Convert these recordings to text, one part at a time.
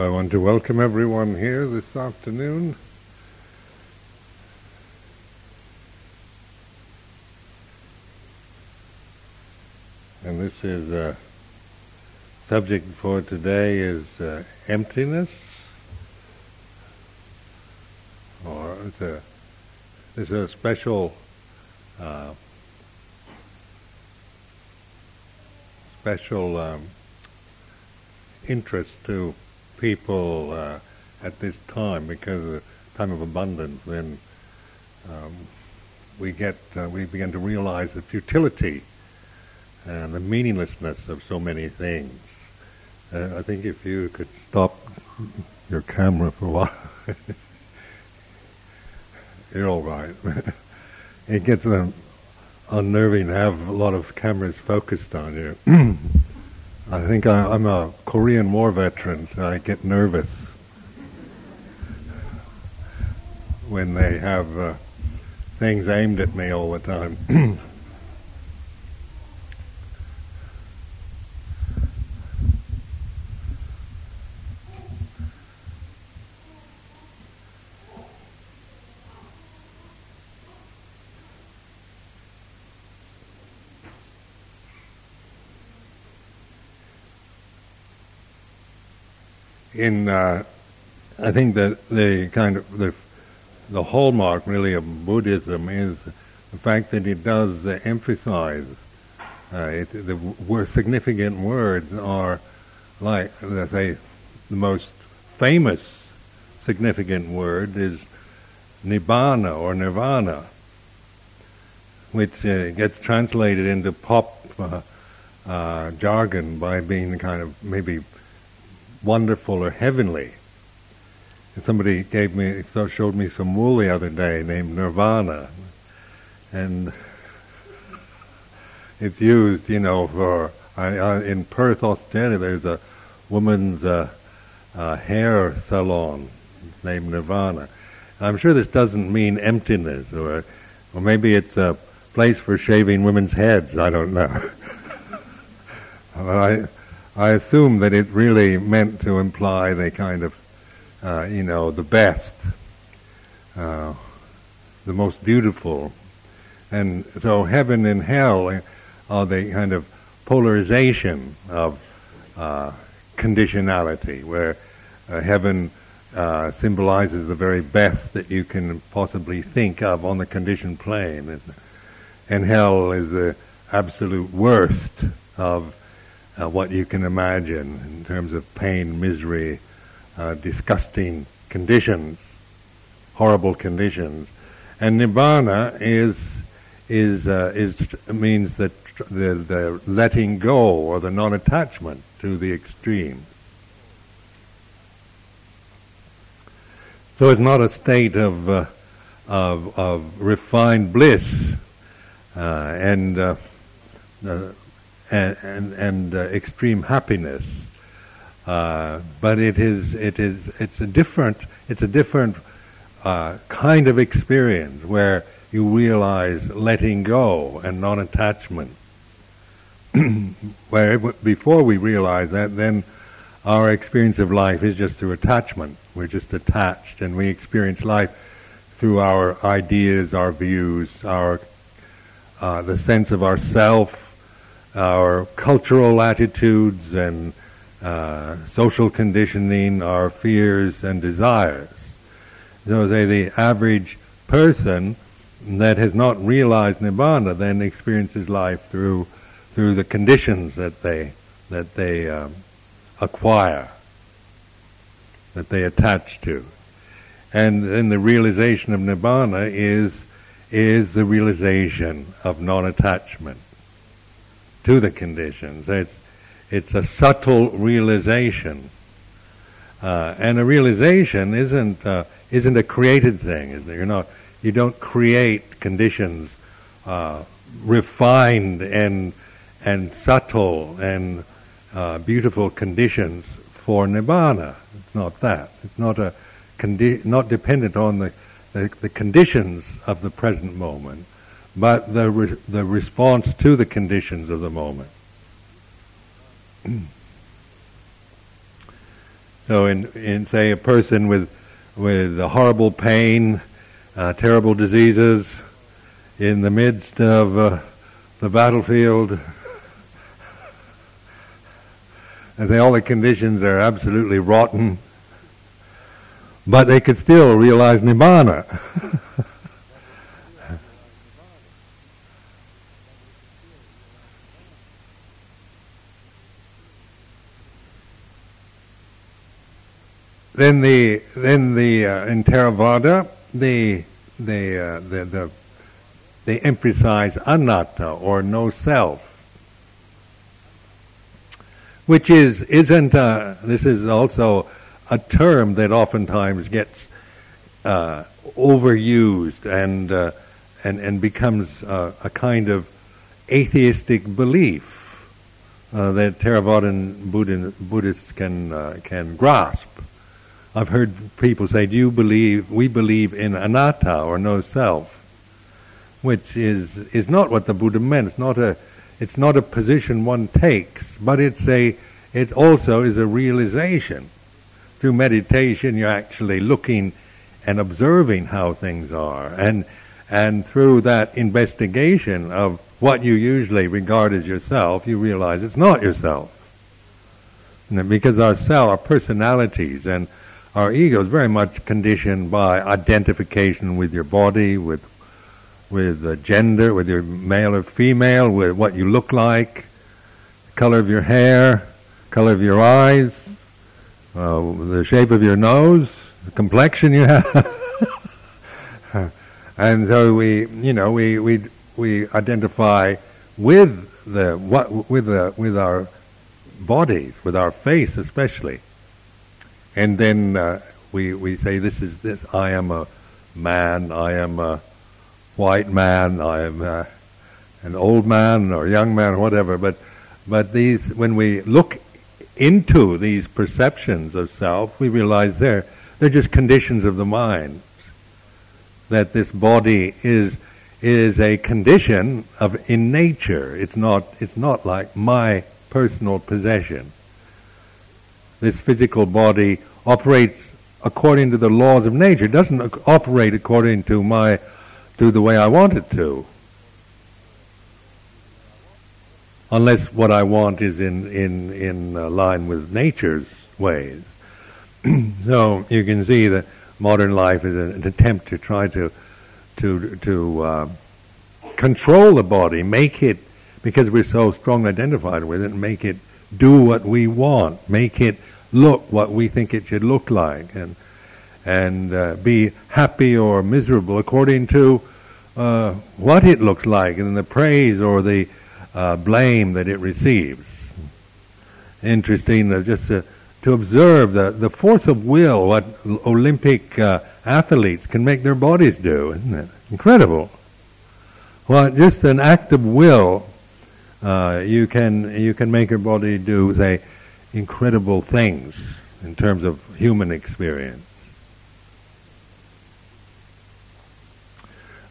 So I want to welcome everyone here this afternoon. And this is uh, subject for today is uh, emptiness, or it's a it's a special uh, special um, interest to people uh, at this time because of the time of abundance. Then um, we get uh, we begin to realize the futility and the meaninglessness of so many things. Uh, I think if you could stop your camera for a while, you're all right. it gets um, unnerving to have a lot of cameras focused on you. I think I, am a Korean War veteran, so I get nervous when they have uh, things aimed at me all the time. in uh, I think that the kind of the the hallmark really of Buddhism is the fact that it does uh, emphasize uh, it, the w- significant words are like let's say the most famous significant word is nibbana or nirvana, which uh, gets translated into pop uh, uh, jargon by being kind of maybe wonderful or heavenly. And somebody gave me, showed me some wool the other day named Nirvana, and it's used, you know, for I, I, in Perth, Australia. There's a woman's uh, uh, hair salon named Nirvana. I'm sure this doesn't mean emptiness, or or maybe it's a place for shaving women's heads. I don't know. I, I assume that it really meant to imply the kind of, uh, you know, the best, uh, the most beautiful. And so heaven and hell are the kind of polarization of uh, conditionality, where uh, heaven uh, symbolizes the very best that you can possibly think of on the conditioned plane, and, and hell is the absolute worst of uh, what you can imagine in terms of pain, misery, uh, disgusting conditions, horrible conditions. And nibbana is is uh, is means that the, the letting go or the non-attachment to the extreme. So it's not a state of uh, of, of refined bliss uh, and uh, and and, and uh, extreme happiness. Uh, but it is it is it's a different it's a different uh, kind of experience where you realize letting go and non-attachment. where before we realize that, then our experience of life is just through attachment. We're just attached, and we experience life through our ideas, our views, our uh, the sense of ourself, our cultural attitudes and uh, social conditioning, our fears and desires. So say the average person that has not realized nibbana then experiences life through through the conditions that they that they um, acquire, that they attach to, and then the realization of nibbana is is the realization of non-attachment to the conditions. It's, it's a subtle realization. Uh, and a realization isn't, uh, isn't a created thing. You're not, you don't create conditions uh, refined and, and subtle and uh, beautiful conditions for nibbana. It's not that. It's not, a condi- not dependent on the, the, the conditions of the present moment but the, re- the response to the conditions of the moment. So, in, in say a person with with horrible pain, uh, terrible diseases, in the midst of uh, the battlefield, and say all the conditions are absolutely rotten, but they could still realize nibbana. then the then the uh, in Theravada they they uh, the, the they emphasize anatta or no self, which is isn't uh, this is also a term that oftentimes gets uh, overused and uh, and and becomes uh, a kind of atheistic belief uh, that Theravadan Buddhists can can grasp. I've heard people say, "Do you believe we believe in anatta or no self?" Which is is not what the Buddha meant. It's not a it's not a position one takes, but it's a it also is a realization. Through meditation, you're actually looking and observing how things are, and and through that investigation of what you usually regard as yourself, you realize it's not yourself. Because our self, our personalities, and our ego is very much conditioned by identification with your body, with with gender, with your male or female, with what you look like, color of your hair, color of your eyes, uh, the shape of your nose, the complexion you have. and so we, you know, we, we, we identify with the, what, with the, with our bodies, with our face especially and then uh, we we say this is this. I am a man. I am a white man. I am a, uh, an old man or young man or whatever. But but these when we look into these perceptions of self, we realize they're they're just conditions of the mind. That this body is is a condition of in nature. It's not it's not like my personal possession this physical body operates according to the laws of nature. It doesn't operate according to my to the way I want it to. Unless what I want is in in in uh, line with nature's ways. so you can see that modern life is an attempt to try to to to uh, control the body, make it because we're so strongly identified with it, make it do what we want, make it look what we think it should look like, and and uh, be happy or miserable according to uh, what it looks like and the praise or the uh, blame that it receives. Interesting, uh, just to, observe the, the force of will, what Olympic uh, athletes can make their bodies do, isn't it? Incredible. Well, just an act of will, uh, you can you can make your body do, say, incredible things in terms of human experience.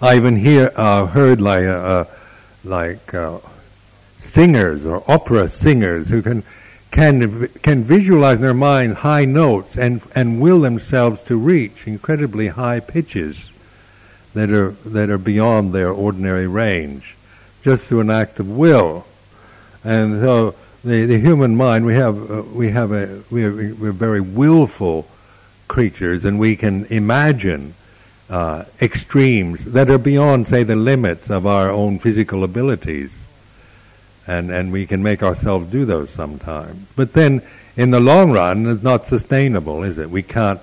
I even hear uh, heard like uh, uh, like uh, singers or opera singers who can can can visualize in their mind high notes and and will themselves to reach incredibly high pitches that are that are beyond their ordinary range, just through an act of will, and so the, the human mind, we have, uh, we have a, we are, we're very willful creatures and we can imagine uh, extremes that are beyond, say, the limits of our own physical abilities. And, and we can make ourselves do those sometimes. But then, in the long run, it's not sustainable, is it? We can't,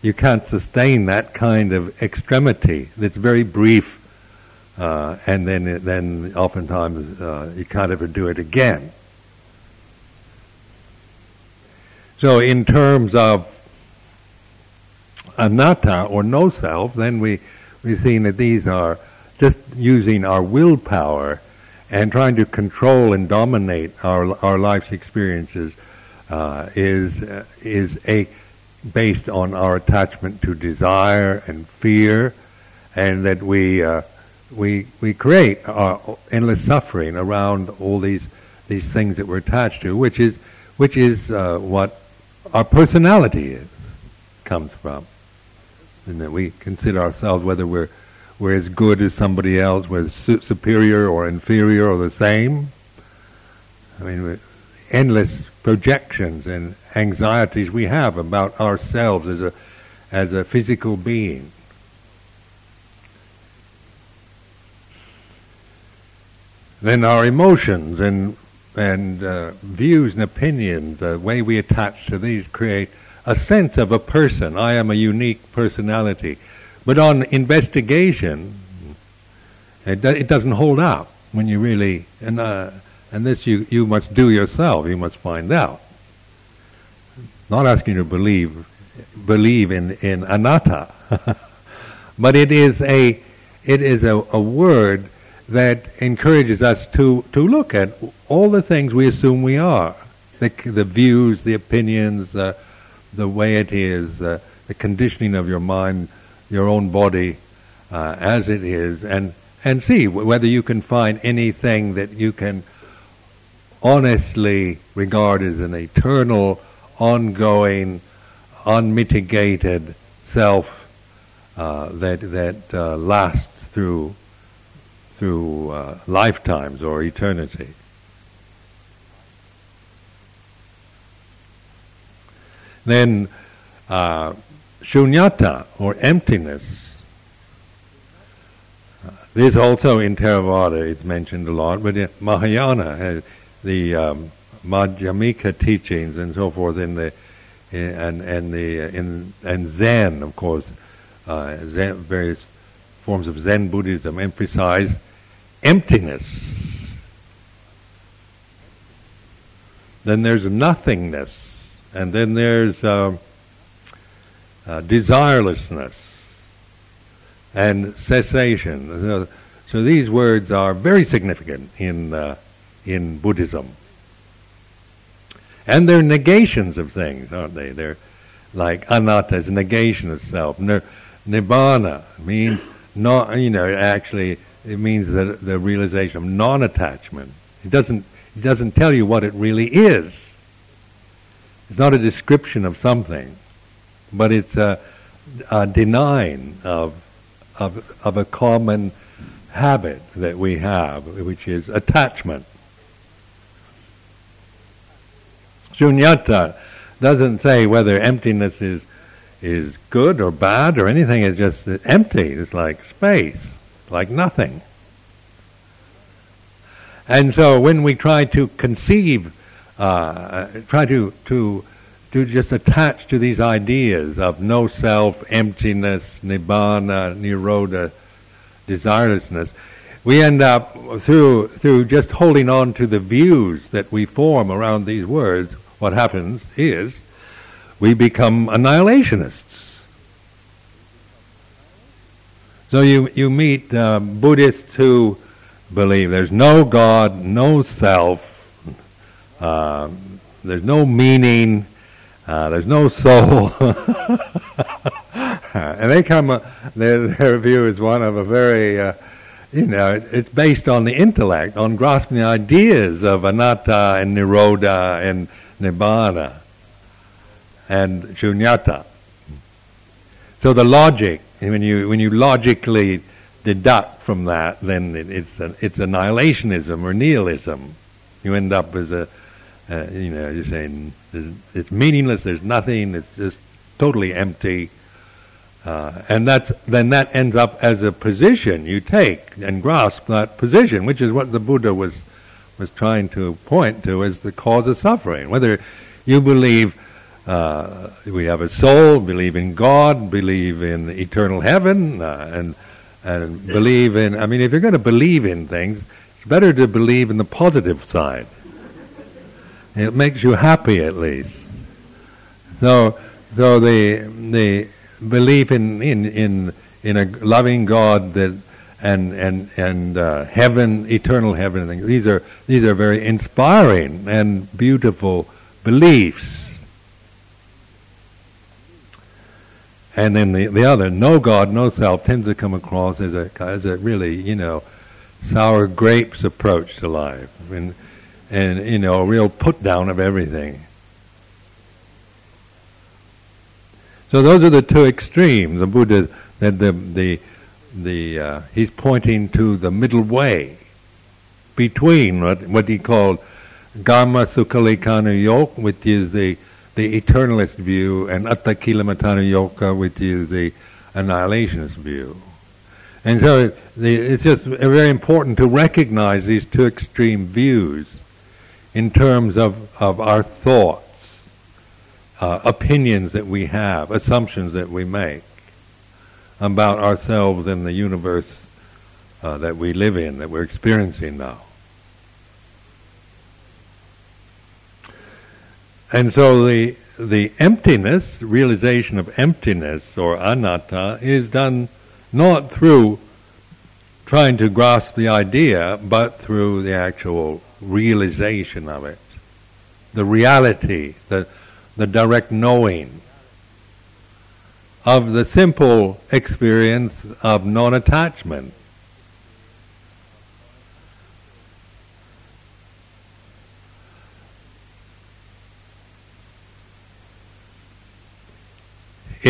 you can't sustain that kind of extremity that's very brief, uh, and then, then oftentimes uh, you can't ever do it again. So, in terms of anatta or no self, then we we've seen that these are just using our willpower and trying to control and dominate our our life's experiences uh, is uh, is a based on our attachment to desire and fear, and that we uh, we we create endless suffering around all these these things that we're attached to, which is which is uh, what our personality is, comes from. And that we consider ourselves whether we're, we're as good as somebody else, we're su- superior or inferior or the same. I mean, endless projections and anxieties we have about ourselves as a, as a physical being. Then our emotions and and uh, views and opinions, the way we attach to these, create a sense of a person. I am a unique personality. But on investigation, it, do, it doesn't hold up when you really, and, uh, and this you, you must do yourself, you must find out. Not asking you to believe, believe in, in anatta, but it is a, it is a, a word that encourages us to, to look at all the things we assume we are. The, the views, the opinions, the, the way it is, the, the conditioning of your mind, your own body uh, as it is, and, and see whether you can find anything that you can honestly regard as an eternal, ongoing, unmitigated self uh, that, that uh, lasts through through uh, lifetimes or eternity. Then uh, shunyata or emptiness. Uh, this also in Theravada is mentioned a lot, but in Mahayana has the um, Madhyamika teachings and so forth in the in, and and the in and Zen of course uh, Zen, various forms of Zen Buddhism emphasize emptiness. Then there's nothingness, and then there's uh, uh, desirelessness and cessation. So, so, these words are very significant in uh, in Buddhism, and they're negations of things, aren't they? They're like anatta is negation of self. Nibbana means not, you know, actually it means that the realization of non-attachment. It doesn't, it doesn't tell you what it really is. It's not a description of something, but it's a, a denying of, of, of a common habit that we have, which is attachment. Shunyata doesn't say whether emptiness is is good or bad or anything. It's just empty. It's like space like nothing. And so when we try to conceive, uh, try to, to, to just attach to these ideas of no self, emptiness, nibbana, nirodha, desirelessness, we end up through, through just holding on to the views that we form around these words, what happens is we become annihilationists. So you, you meet uh, Buddhists who believe there's no God, no self, uh, there's no meaning, uh, there's no soul. and they come, uh, their, their view is one of a very, uh, you know, it's based on the intellect, on grasping the ideas of anatta and nirodha and nibbana and shunyata. So the logic when you when you logically deduct from that, then it, it's a, it's annihilationism or nihilism. You end up as a uh, you know you're saying it's meaningless. There's nothing. It's just totally empty. Uh, and that's then that ends up as a position you take and grasp that position, which is what the Buddha was was trying to point to as the cause of suffering. Whether you believe uh, we have a soul, believe in God, believe in eternal heaven, uh, and and believe in. I mean, if you're going to believe in things, it's better to believe in the positive side. It makes you happy, at least. So, so the the belief in in in in a loving God that and and and uh, heaven, eternal heaven, these are these are very inspiring and beautiful beliefs. And then the, the other, no God, no self, tends to come across as a, as a really, you know, sour grapes approach to life. And, and you know, a real put down of everything. So those are the two extremes. The Buddha, the the the, the uh, he's pointing to the middle way between what what he called Garma Sukhalikkhana Yoga, which is the the eternalist view, and Atthakhilamatthana Yoga, which is the annihilationist view. And so the, it's just very important to recognize these two extreme views in terms of, of our thoughts, uh, opinions that we have, assumptions that we make about ourselves and the universe uh, that we live in, that we're experiencing now. And so the the emptiness, realization of emptiness or anatta, is done not through trying to grasp the idea, but through the actual realization of it, the reality, the the direct knowing of the simple experience of non-attachment.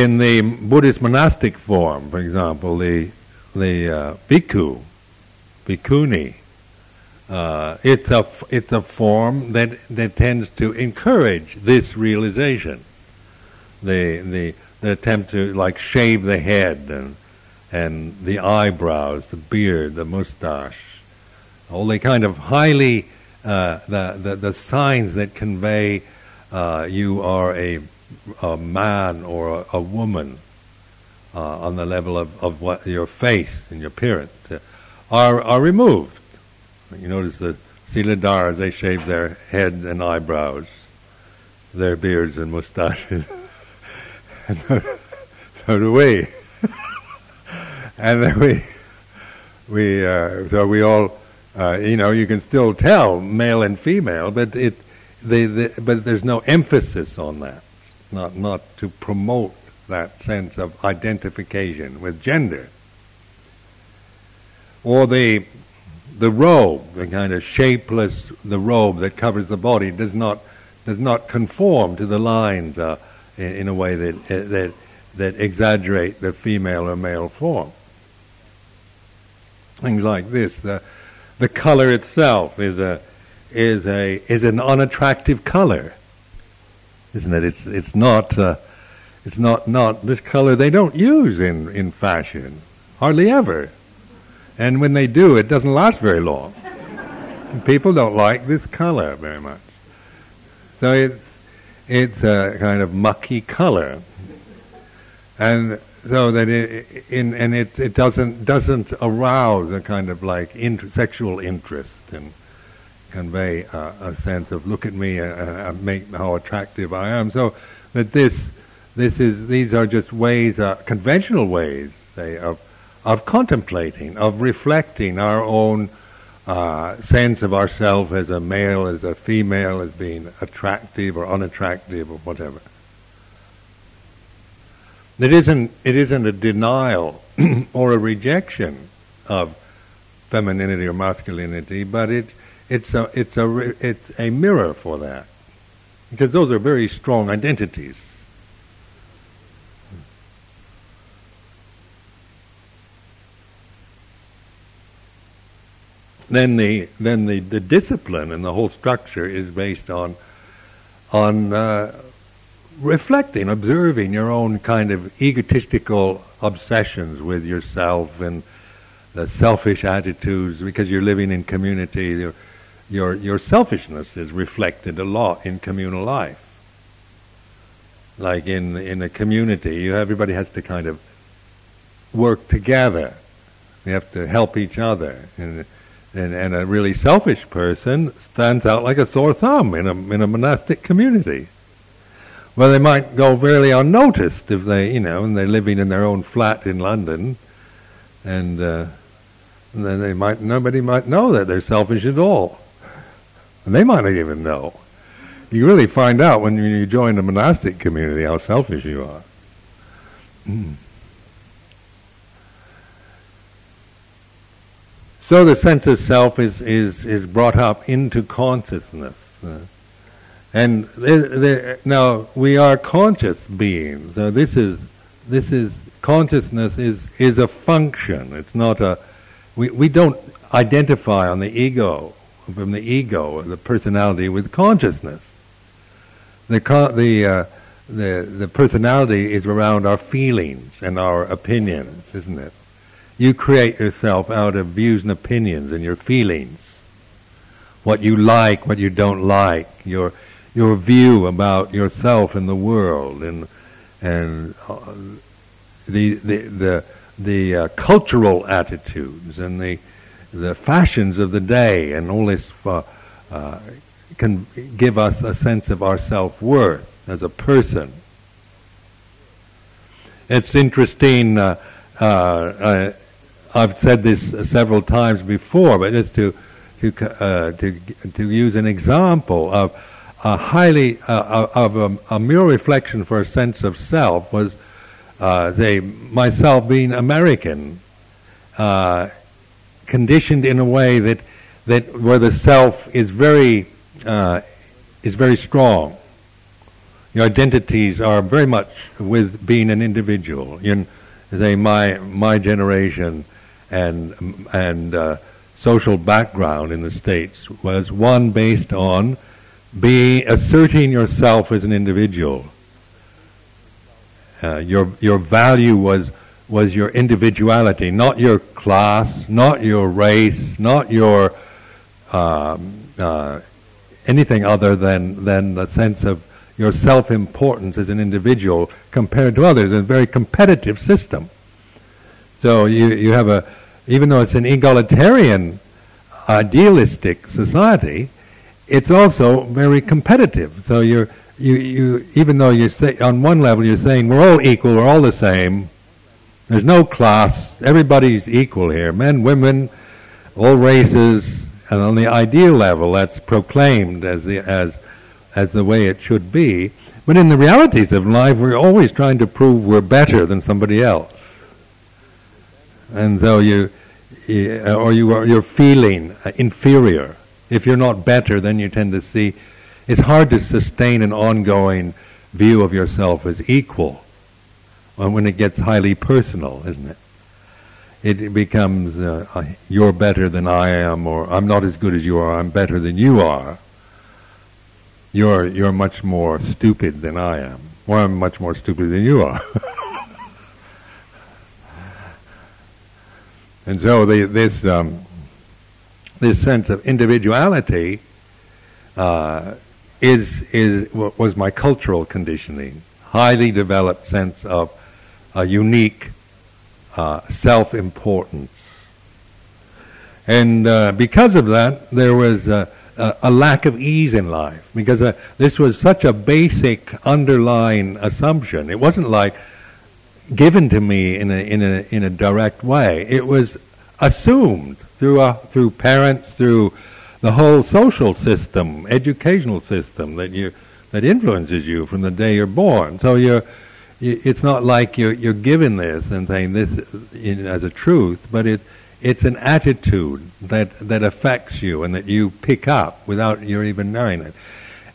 In the Buddhist monastic form, for example, the the uh, bhikkhu, bhikkhuni, uh, it's a it's a form that that tends to encourage this realization. The the the attempt to like shave the head and and the eyebrows, the beard, the mustache, all the kind of highly uh, the, the the signs that convey uh, you are a a man or a, a woman uh, on the level of, of what your face and your appearance uh, are are removed. You notice the Siladharas, they shave their head and eyebrows, their beards and mustaches. and so do we. and then we, we, uh, so we all, uh, you know, you can still tell male and female, but it, they, they, but there's no emphasis on that not, not to promote that sense of identification with gender. Or the, the robe, the kind of shapeless, the robe that covers the body does not, does not conform to the lines uh, in, in, a way that, uh, that, that exaggerate the female or male form. Things like this. The, the color itself is a, is a, is an unattractive color isn't it? It's it's not uh, it's not not this color they don't use in in fashion hardly ever, and when they do, it doesn't last very long. People don't like this color very much, so it's it's a kind of mucky color, and so that it in and it it doesn't doesn't arouse a kind of like sexual interest and convey uh, a sense of look at me and make how attractive I am. So that this this is these are just ways, uh, conventional ways, say, of of contemplating, of reflecting our own uh, sense of ourself as a male, as a female, as being attractive or unattractive or whatever. It isn't it isn't a denial or a rejection of femininity or masculinity, but it it's a, it's a, it's a mirror for that. Because those are very strong identities. Then the then the, the discipline and the whole structure is based on on uh, reflecting, observing your own kind of egotistical obsessions with yourself and the selfish attitudes because you're living in community your, your selfishness is reflected a lot in communal life. Like in, in a community, you, everybody has to kind of work together. We have to help each other. And, and, and a really selfish person stands out like a sore thumb in a, in a monastic community. Well, they might go fairly unnoticed if they, you know, and they're living in their own flat in London, and, uh, and then they might nobody might know that they're selfish at all. And they might not even know. You really find out when you join the monastic community how selfish you are. Mm. So the sense of self is, is, is brought up into consciousness. And now we are conscious beings. So this is this is consciousness is is a function. It's not a we we don't identify on the ego from the ego the personality with consciousness. The the uh, the the personality is around our feelings and our opinions, isn't it? You create yourself out of views and opinions and your feelings. What you like, what you don't like, your your view about yourself and the world, and and uh, the the the, the uh, cultural attitudes and the the fashions of the day, and all this uh, uh can give us a sense of our self worth as a person. It's interesting. Uh, uh, I've said this several times before, but just to to to to use an example of a highly uh, uh, of a, a, mere reflection for a sense of self was uh, myself being American, uh, conditioned in a way that that where the self is very uh, is very strong. Your identities are very much with being an individual. You say my my generation and and uh, social background in the states was one based on be asserting yourself as an individual. Uh, your your value was was your individuality, not your class, not your race, not your um, uh, anything other than than the sense of your self-importance as an individual compared to others. It's a very competitive system. So you you have a even though it's an egalitarian, idealistic society, it's also very competitive. So you're you you even though you say on one level you're saying we're all equal, we're all the same. There's no class. Everybody's equal here. Men, women, all races, and on the ideal level, that's proclaimed as the as as the way it should be. But in the realities of life, we're always trying to prove we're better than somebody else. And so you, you or you are you're feeling uh, inferior if you're not better, then you tend to see it's hard to sustain an ongoing view of yourself as equal when it gets highly personal, isn't it? It becomes uh, uh, you're better than I am, or I'm not as good as you are. I'm better than you are. You're you're much more stupid than I am, or I'm much more stupid than you are. and so this um, this sense of individuality uh, is is was my cultural conditioning, highly developed sense of a unique uh, self-importance, and uh, because of that, there was a, a, a, lack of ease in life because uh, this was such a basic underlying assumption. It wasn't like given to me in a in a in a direct way. It was assumed through, uh, through parents, through the whole social system, educational system that you that influences you from the day you're born. So you're, you, it's not like you're, you're given this and saying this as a truth, but it, it's an attitude that, that affects you and that you pick up without you even knowing it.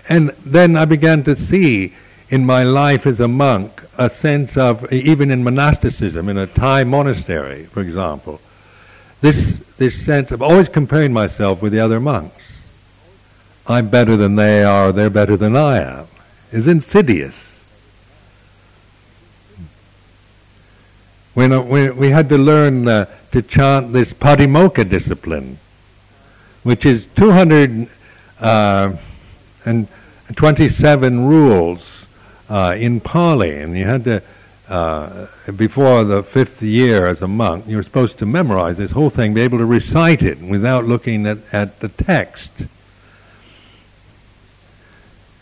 And then I began to see in my life as a monk a sense of, even in monasticism, in a Thai monastery, for example, this, this sense of always comparing myself with the other monks. I'm better than they are, they're better than I am, is insidious. When, uh, when we had to learn uh, to chant this Patimokkha discipline, which is 227 uh, rules uh, in Pali, and you had to uh, before the fifth year as a monk, you're supposed to memorize this whole thing, be able to recite it without looking at, at the text.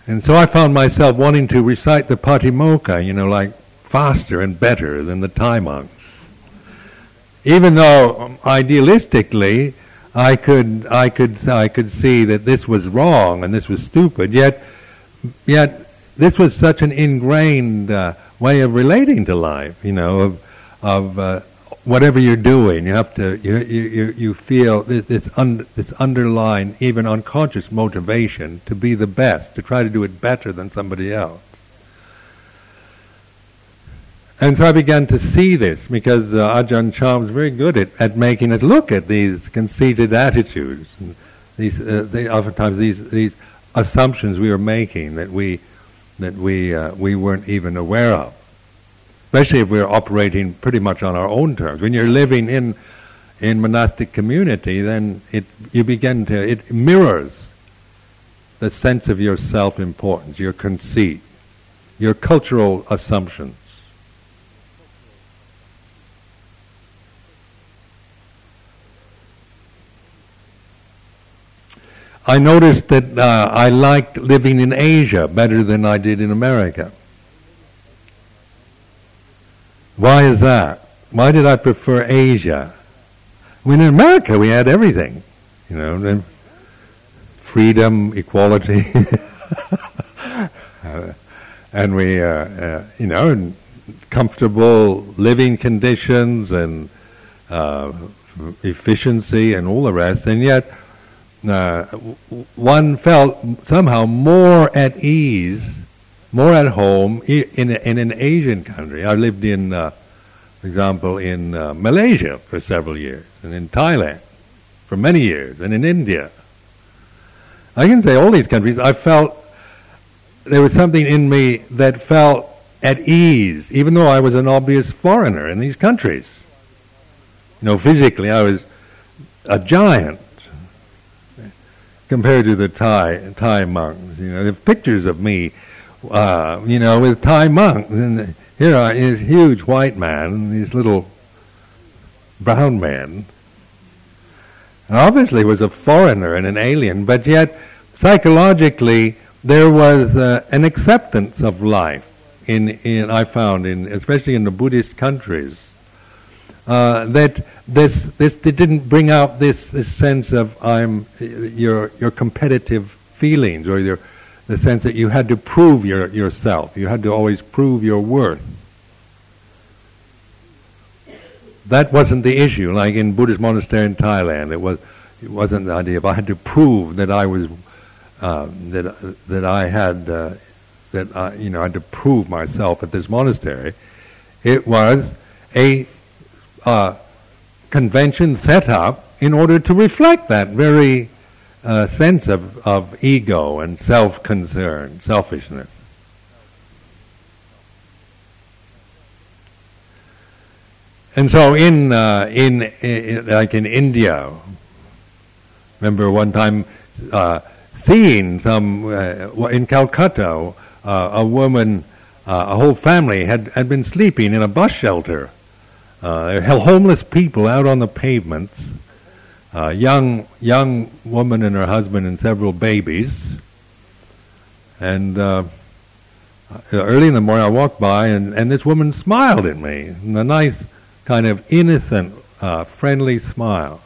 And so I found myself wanting to recite the Patimokkha, you know, like faster and better than the Thai monks. Even though um, idealistically I could I could I could see that this was wrong and this was stupid, yet yet this was such an ingrained uh, way of relating to life, you know, of, of uh, whatever you're doing, you have to you you you feel this un, this underlying, even unconscious motivation to be the best, to try to do it better than somebody else. And so I began to see this because uh, Ajahn Chah was very good at, at making us look at these conceited attitudes, these uh, they, oftentimes these these assumptions we were making that we that we uh, we weren't even aware of especially if we're operating pretty much on our own terms. When you're living in in monastic community, then it you begin to it mirrors the sense of your self-importance, your conceit, your cultural assumptions. I noticed that uh, I liked living in Asia better than I did in America. Why is that? Why did I prefer Asia? Mean, in America we had everything, you know, freedom, equality, uh, and we, uh, uh, you know, comfortable living conditions and uh, efficiency and all the rest, and yet uh, one felt somehow more at ease more at home in, in an Asian country. I lived in, uh, for example, in uh, Malaysia for several years, and in Thailand for many years, and in India. I can say all these countries, I felt there was something in me that felt at ease, even though I was an obvious foreigner in these countries. You know, physically, I was a giant compared to the Thai Thai monks. You know, there's pictures of me uh, you know, with Thai monks. And here I is huge white man, and these little brown men. And obviously was a foreigner and an alien, but yet psychologically there was uh, an acceptance of life in, in I found in especially in the Buddhist countries uh, that this this they didn't bring out this, this sense of I'm your your competitive feelings or your the sense that you had to prove your, yourself. You had to always prove your worth. That wasn't the issue. Like in Buddhist monastery in Thailand, it was it wasn't the idea of I had to prove that I was uh, that that I had uh, that I you know I had to prove myself at this monastery. It was a uh, convention set up in order to reflect that very uh, sense of, of ego and self-concern, selfishness. And so in, uh, in, in, like in India, remember one time uh, seeing some uh, in Calcutta, uh, a woman, uh, a whole family had had been sleeping in a bus shelter. Uh, homeless people out on the pavements, a young young woman and her husband and several babies. And uh, early in the morning, I walked by, and, and this woman smiled at me, a nice kind of innocent, uh, friendly smile.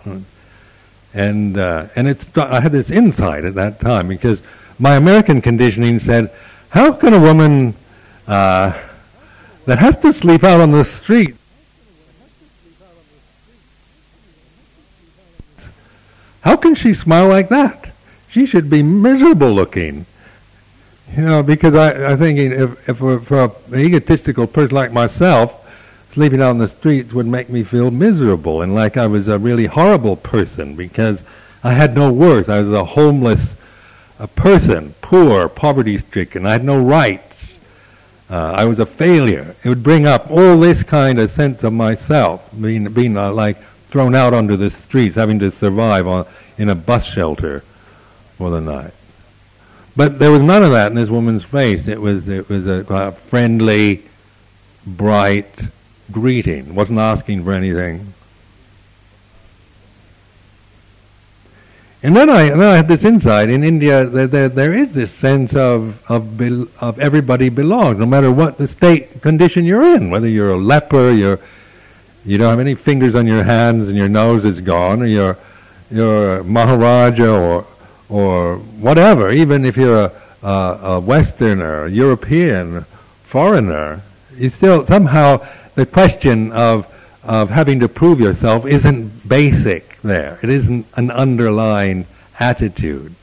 And uh, and it's I had this insight at that time because my American conditioning said, how can a woman uh, that has to sleep out on the street How can she smile like that? She should be miserable looking. You know, because I, I'm thinking if, if for, an egotistical person like myself, sleeping out on the streets would make me feel miserable and like I was a really horrible person because I had no worth. I was a homeless a person, poor, poverty stricken. I had no rights. Uh, I was a failure. It would bring up all this kind of sense of myself, being, being uh, like thrown out onto the streets, having to survive on, in a bus shelter for the night. But there was none of that in this woman's face. It was it was a, a friendly, bright greeting. wasn't asking for anything. And then I, then I had this insight in India that there, there is this sense of of, be, of everybody belongs, no matter what the state condition you're in, whether you're a leper, you're you don't have any fingers on your hands and your nose is gone, or a Maharaja or, or whatever, even if you're a, a, a Westerner, a European, foreigner, you still, somehow, the question of, of having to prove yourself isn't basic there. It isn't an underlying attitude.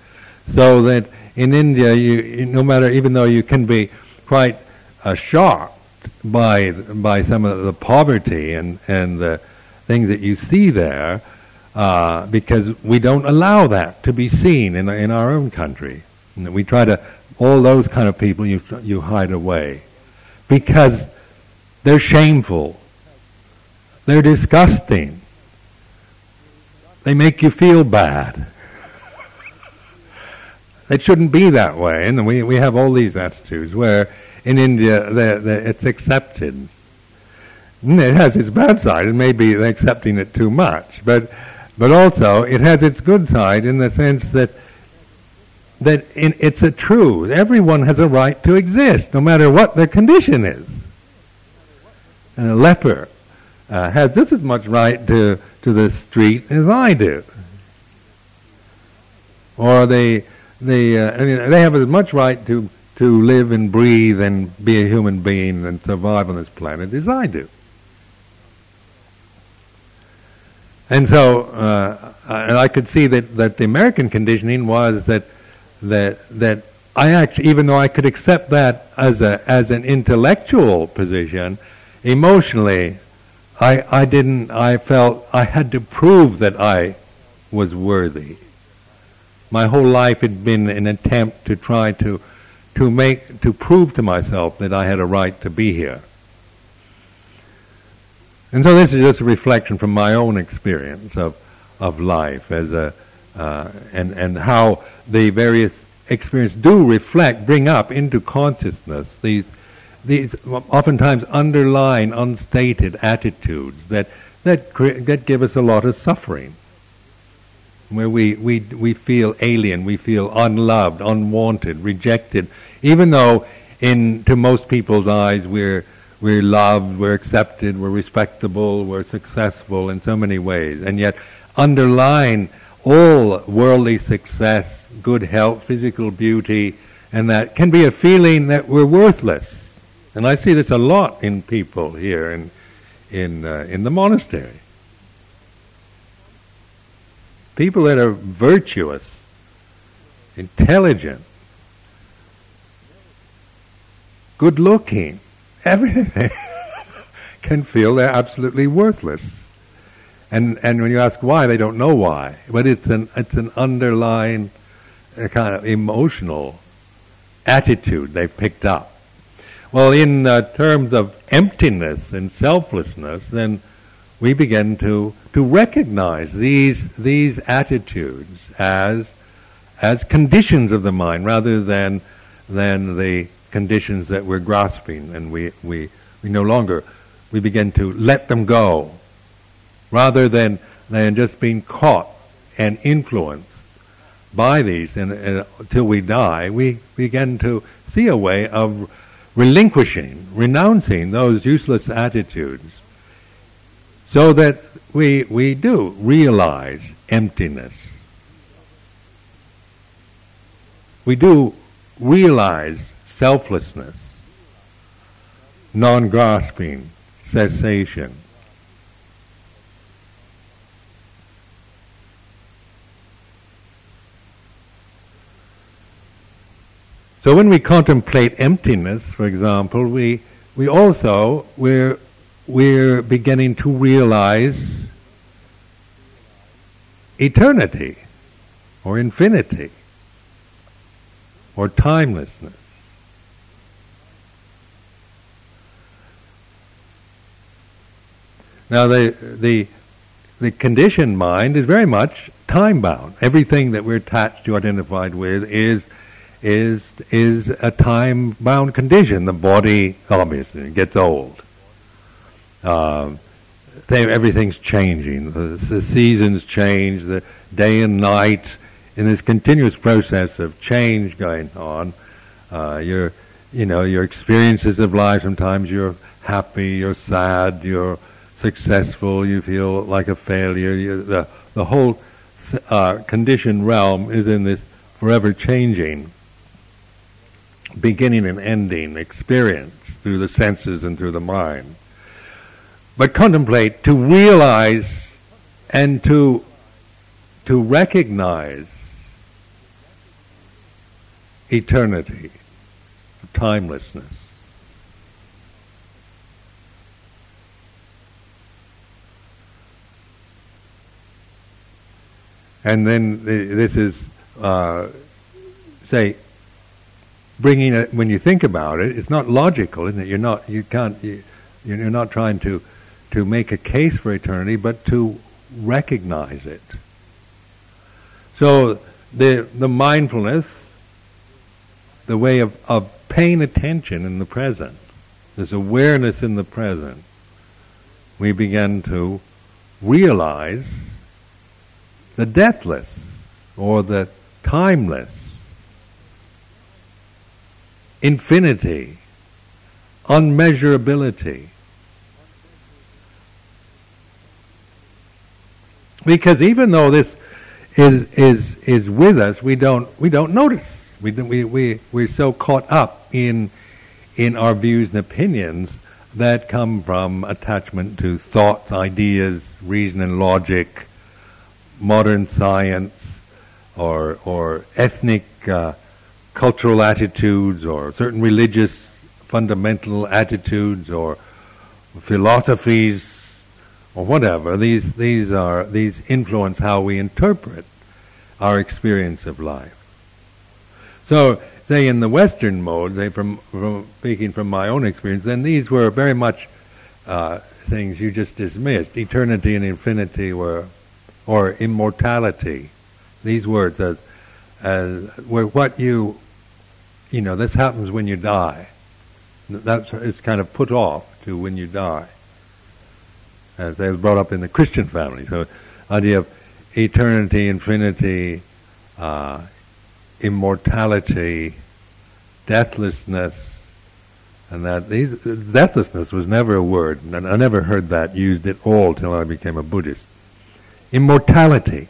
So that in India, you, no matter, even though you can be quite uh, shocked by by some of the poverty and and the things that you see there, uh, because we don't allow that to be seen in in our own country. We try to all those kind of people you you hide away because they're shameful, they're disgusting, they make you feel bad. It shouldn't be that way, and we we have all these attitudes where in India they're, they're, it's accepted. It has its bad side, and maybe they're accepting it too much, but but also it has its good side in the sense that that in, it's a truth. Everyone has a right to exist, no matter what their condition is. And a leper uh, has just as much right to to the street as I do. Or they they uh, I mean, they have as much right to to live and breathe and be a human being and survive on this planet as I do. And so, uh, and I could see that, that the American conditioning was that that that I actually, even though I could accept that as a as an intellectual position, emotionally, I I didn't. I felt I had to prove that I was worthy. My whole life had been an attempt to try to to make to prove to myself that I had a right to be here. And so this is just a reflection from my own experience of of life as a uh, and and how the various experiences do reflect, bring up into consciousness these these oftentimes underlying, unstated attitudes that that that give us a lot of suffering where we, we, we feel alien, we feel unloved, unwanted, rejected, even though in to most people's eyes we're we're loved, we're accepted, we're respectable, we're successful in so many ways, and yet underlying all worldly success, good health, physical beauty, and that can be a feeling that we're worthless. And I see this a lot in people here in in uh, in the monastery. People that are virtuous, intelligent, good looking, everything, can feel they're absolutely worthless. And, and when you ask why, they don't know why. But it's an, it's an underlying uh, kind of emotional attitude they've picked up. Well, in uh, terms of emptiness and selflessness, then we begin to, to recognize these, these attitudes as, as conditions of the mind rather than, than the conditions that we're grasping and we, we, we no longer, we begin to let them go rather than, than just being caught and influenced by these. And, and, until we die, we begin to see a way of relinquishing, renouncing those useless attitudes so that we, we do realize emptiness. We do realize selflessness, non grasping, cessation. So when we contemplate emptiness, for example, we, we also, we're we're beginning to realize eternity or infinity or timelessness. Now the the the conditioned mind is very much time bound. Everything that we're attached to, identified with, is is is a time bound condition. The body obviously gets old. Um, everything's changing. The, the, seasons change, the day and night, in this continuous process of change going on. Uh, your, you know, your experiences of life. Sometimes you're happy, you're sad, you're successful, you feel like a failure. You, the the whole uh, conditioned realm is in this forever changing, beginning and ending experience through the senses and through the mind. But contemplate, to realize and to, to recognize eternity, timelessness. And then this is, uh, say, bringing it when you think about it. It's not logical, isn't it? You're not, you can't, you, you're not trying to to make a case for eternity, but to recognize it. So the the mindfulness, the way of, of paying attention in the present, this awareness in the present, we begin to realize the deathless or the timeless infinity, unmeasurability. Because even though this is is is with us, we don't we don't notice. We we we we're so caught up in in our views and opinions that come from attachment to thoughts, ideas, reason and logic, modern science, or or ethnic uh, cultural attitudes, or certain religious fundamental attitudes, or philosophies or whatever, these, these are, these influence how we interpret our experience of life. So, say in the Western mode, say from, from speaking from my own experience, then these were very much uh, things you just dismissed. Eternity and infinity were, or immortality. These words as, as were what you, you know, this happens when you die. That's it's kind of put off to when you die as I was brought up in the Christian family. So, idea of eternity, infinity, uh, immortality, deathlessness, and that these, deathlessness was never a word, and I never heard that used at all till I became a Buddhist. Immortality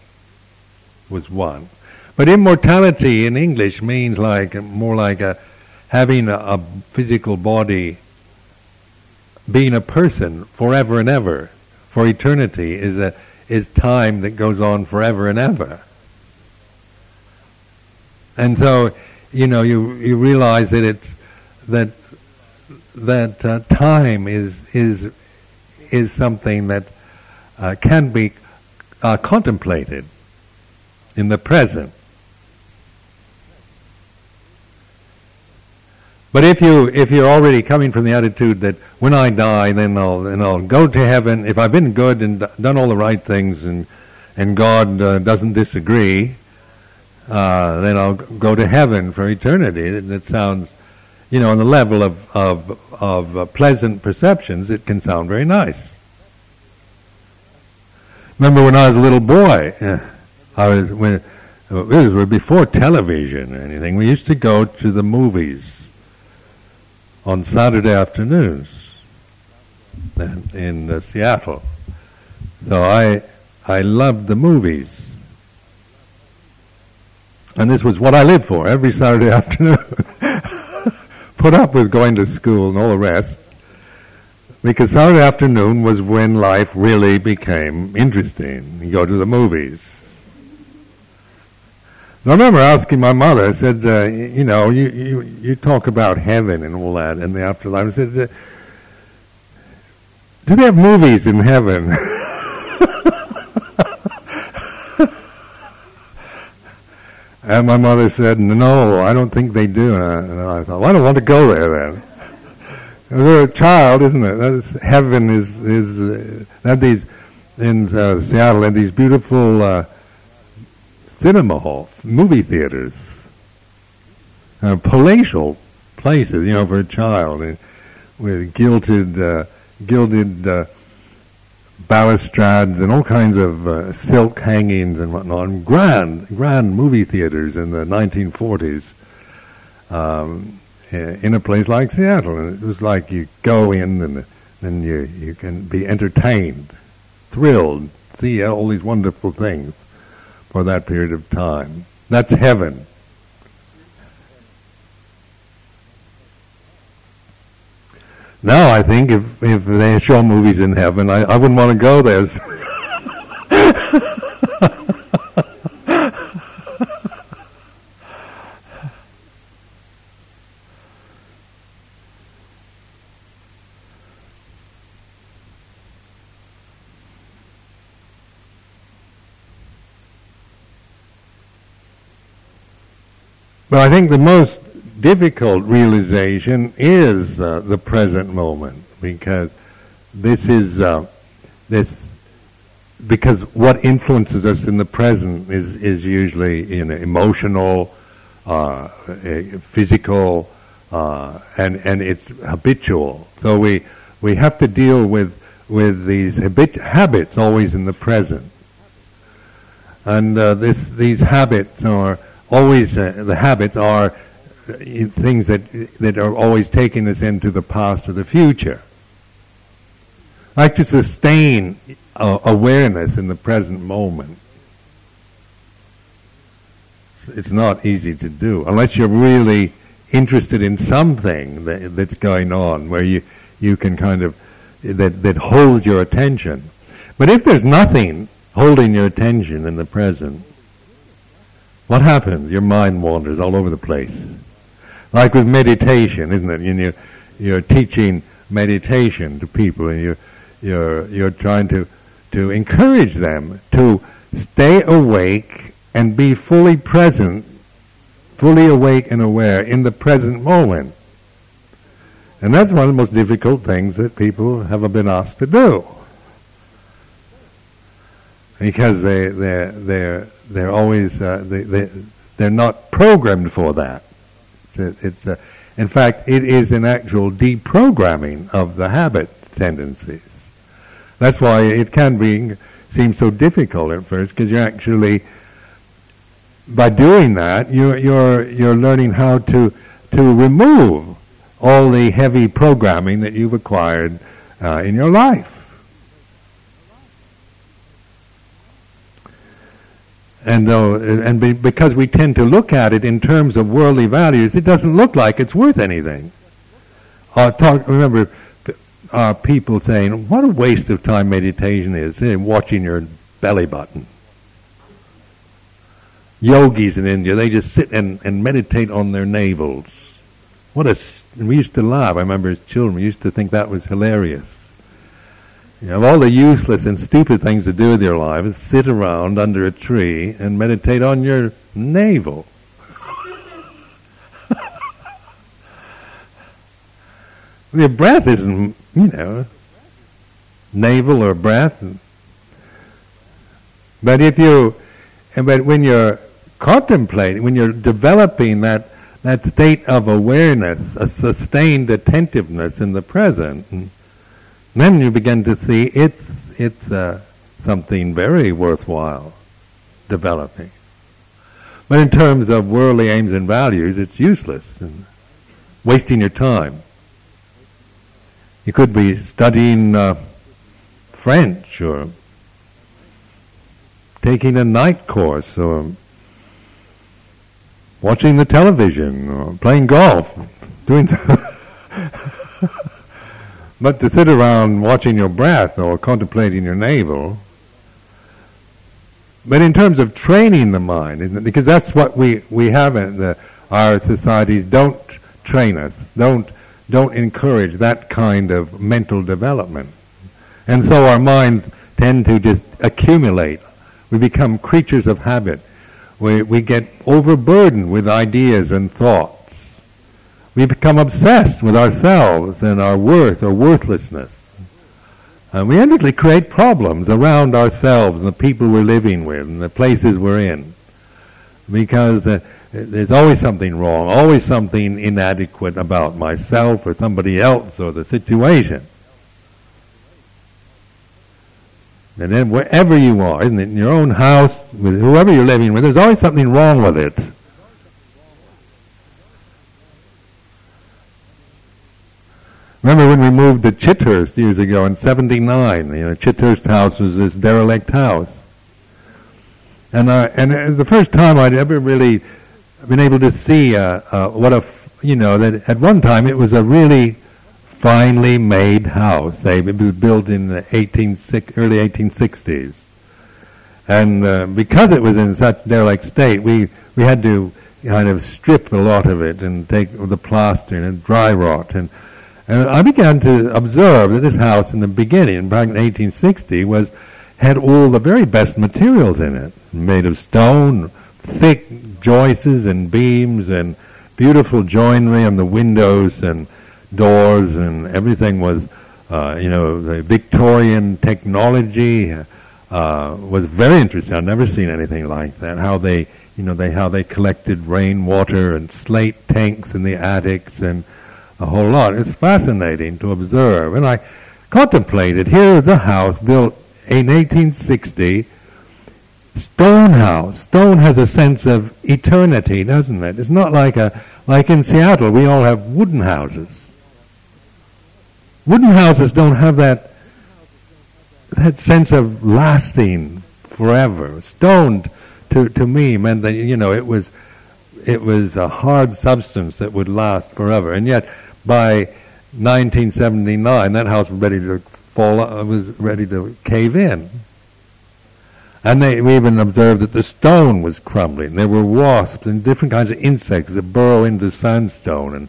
was one, but immortality in English means like more like a having a, a physical body, being a person forever and ever for eternity is a is time that goes on forever and ever. And so, you know, you you realize that it's that that uh, time is is is something that uh, can be uh, contemplated in the present. But if you if you're already coming from the attitude that when I die, then I'll then I'll go to heaven. If I've been good and done all the right things, and and God uh, doesn't disagree, uh, then I'll go to heaven for eternity. That, sounds, you know, on the level of of of uh, pleasant perceptions, it can sound very nice. Remember when I was a little boy, I was when it was before television or anything. We used to go to the movies on Saturday afternoons in, in uh, Seattle. So I I loved the movies. And this was what I lived for every Saturday afternoon. Put up with going to school and all the rest. Because Saturday afternoon was when life really became interesting. You go to the movies. I remember asking my mother, I said, uh, you know, you, you, you talk about heaven and all that and the afterlife. I said, uh, do they have movies in heaven? and my mother said, no, I don't think they do. And I, thought, well, I don't want to go there then. As a child, isn't it? That's, heaven is, is uh, these, in uh, Seattle, and these beautiful uh, cinema hall, movie theaters, uh, palatial places, you know, for a child, uh, with gilded, uh, gilded uh, balustrades and all kinds of uh, silk hangings and whatnot. And grand, grand movie theaters in the 1940s. Um, in a place like Seattle, and it was like you go in and then you you can be entertained, thrilled, see all these wonderful things for that period of time. That's heaven. Now I think if, if they show movies in heaven, I, I wouldn't want to go there. But I think the most difficult realization is uh, the present moment because this is uh, this because what influences us in the present is is usually you know, emotional, uh, physical, uh, and and it's habitual. So we we have to deal with with these habit- habits always in the present, and uh, this these habits are always uh, the habits are uh, things that that are always taking us into the past or the future. Like to sustain uh, awareness in the present moment. It's, it's, not easy to do unless you're really interested in something that, that's going on, where you you can kind of that that holds your attention. But if there's nothing holding your attention in the present, what happens? Your mind wanders all over the place. Like with meditation, isn't it? You, you're, you're teaching meditation to people and you're, you're, you're trying to, to encourage them to stay awake and be fully present, fully awake and aware in the present moment. And that's one of the most difficult things that people have been asked to do. Because they, they're, they're, they're always uh, they, they they're not programmed for that. It's, a, it's a, in fact, it is an actual deprogramming of the habit tendencies. That's why it can be seem so difficult at first because you're actually by doing that you're you're you're learning how to to remove all the heavy programming that you've acquired uh, in your life. And though, and be, because we tend to look at it in terms of worldly values, it doesn't look like it's worth anything. Uh, talk, remember, uh, people saying, "What a waste of time meditation is eh, watching your belly button." Yogis in India, they just sit and, and meditate on their navels. What a! We used to laugh. I remember as children, we used to think that was hilarious. You have all the useless and stupid things to do with your life. is Sit around under a tree and meditate on your navel. your breath isn't, you know, navel or breath. But if you, but when you're contemplating, when you're developing that that state of awareness, a sustained attentiveness in the present then you begin to see it's, it's uh, something very worthwhile developing. But in terms of worldly aims and values, it's useless and wasting your time. You could be studying uh, French or taking a night course or watching the television or playing golf, doing. But to sit around watching your breath or contemplating your navel, but in terms of training the mind, because that's what we, we have in the, our societies don't train us, don't, don't encourage that kind of mental development. And so our minds tend to just accumulate. We become creatures of habit. We, we get overburdened with ideas and thoughts. We become obsessed with ourselves and our worth or worthlessness. And we endlessly create problems around ourselves and the people we're living with and the places we're in. Because uh, there's always something wrong, always something inadequate about myself or somebody else or the situation. And then wherever you are, isn't it, in your own house, with whoever you're living with, there's always something wrong with it. Remember when we moved to Chithurst years ago in 79? You know, Chithurst House was this derelict house. And, uh, and it was the first time I'd ever really been able to see uh, uh, what a, you know, that at one time it was a really finely made house. They, it was built in the 18, early 1860s. And uh, because it was in such derelict state, we, we had to kind of strip a lot of it and take the plaster and dry rot. And, and I began to observe that this house in the beginning, back in 1860, was had all the very best materials in it, made of stone, thick joists and beams and beautiful joinery on the windows and doors and everything was, uh, you know, the Victorian technology uh, was very interesting. I've never seen anything like that. How they, you know, they how they collected rainwater and slate tanks in the attics and a whole lot. It's fascinating to observe. And I contemplated. Here is a house built in 1860 stone house. Stone has a sense of eternity, doesn't it? It's not like a like in Seattle. We all have wooden houses. Wooden houses don't have that that sense of lasting forever. Stone, to to me, meant that you know it was it was a hard substance that would last forever. And yet, by 1979, that house was ready to fall. Uh, was ready to cave in. And they, we even observed that the stone was crumbling. There were wasps and different kinds of insects that burrow into sandstone, and,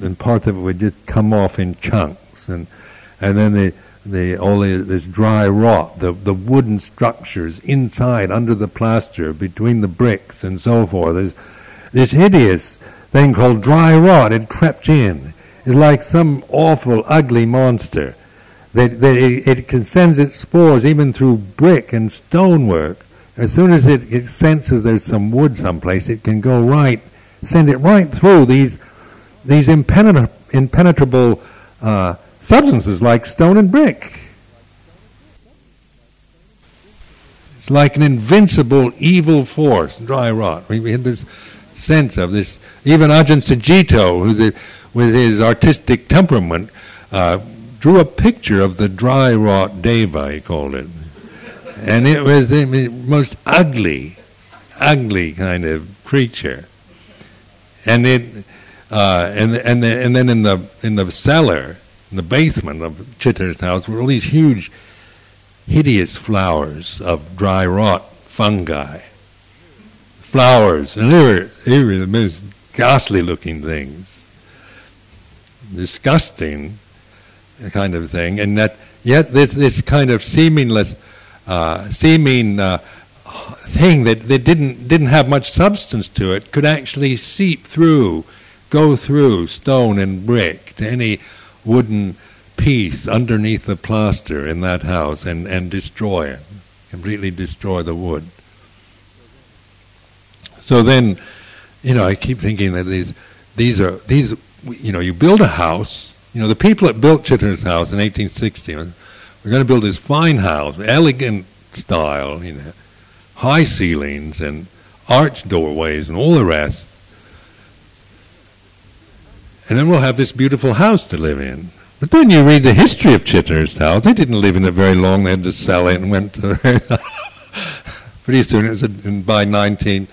and parts of it would just come off in chunks. And, and then the, the, all this dry rot, the, the wooden structures inside, under the plaster, between the bricks and so forth. There's this hideous thing called dry rot. It crept in. It's like some awful, ugly monster that, that it, it can send its spores even through brick and stonework. As soon as it, it senses there's some wood someplace, it can go right, send it right through these these impenetra- impenetrable uh, substances like stone and brick. It's like an invincible evil force, dry rot. We, we had this sense of this. Even Ajahn Sucitto, who the, with his artistic temperament, uh, drew a picture of the dry rot deva, he called it. And it was the most ugly, ugly kind of creature. And it, uh, and and the, and then in the in the cellar, in the basement of Chithurst house, were all these huge, hideous flowers of dry rot fungi. Flowers, and they were they were the most ghastly looking things, disgusting kind of thing, and that yet this, this kind of seamless, uh, seeming uh, thing that, that didn't didn't have much substance to it could actually seep through, go through stone and brick to any wooden piece underneath the plaster in that house and, and destroy it, completely destroy the wood. So then, you know, I keep thinking that these these are these you know, you build a house you know, the people that built Chithurst house in 1860, uh, we're going to build this fine house, elegant style, you know, high ceilings and arched doorways and all the rest. And then we'll have this beautiful house to live in. But then you read the history of Chithurst house. They didn't live in it very long. They had to sell it and went to pretty soon. It was by 19-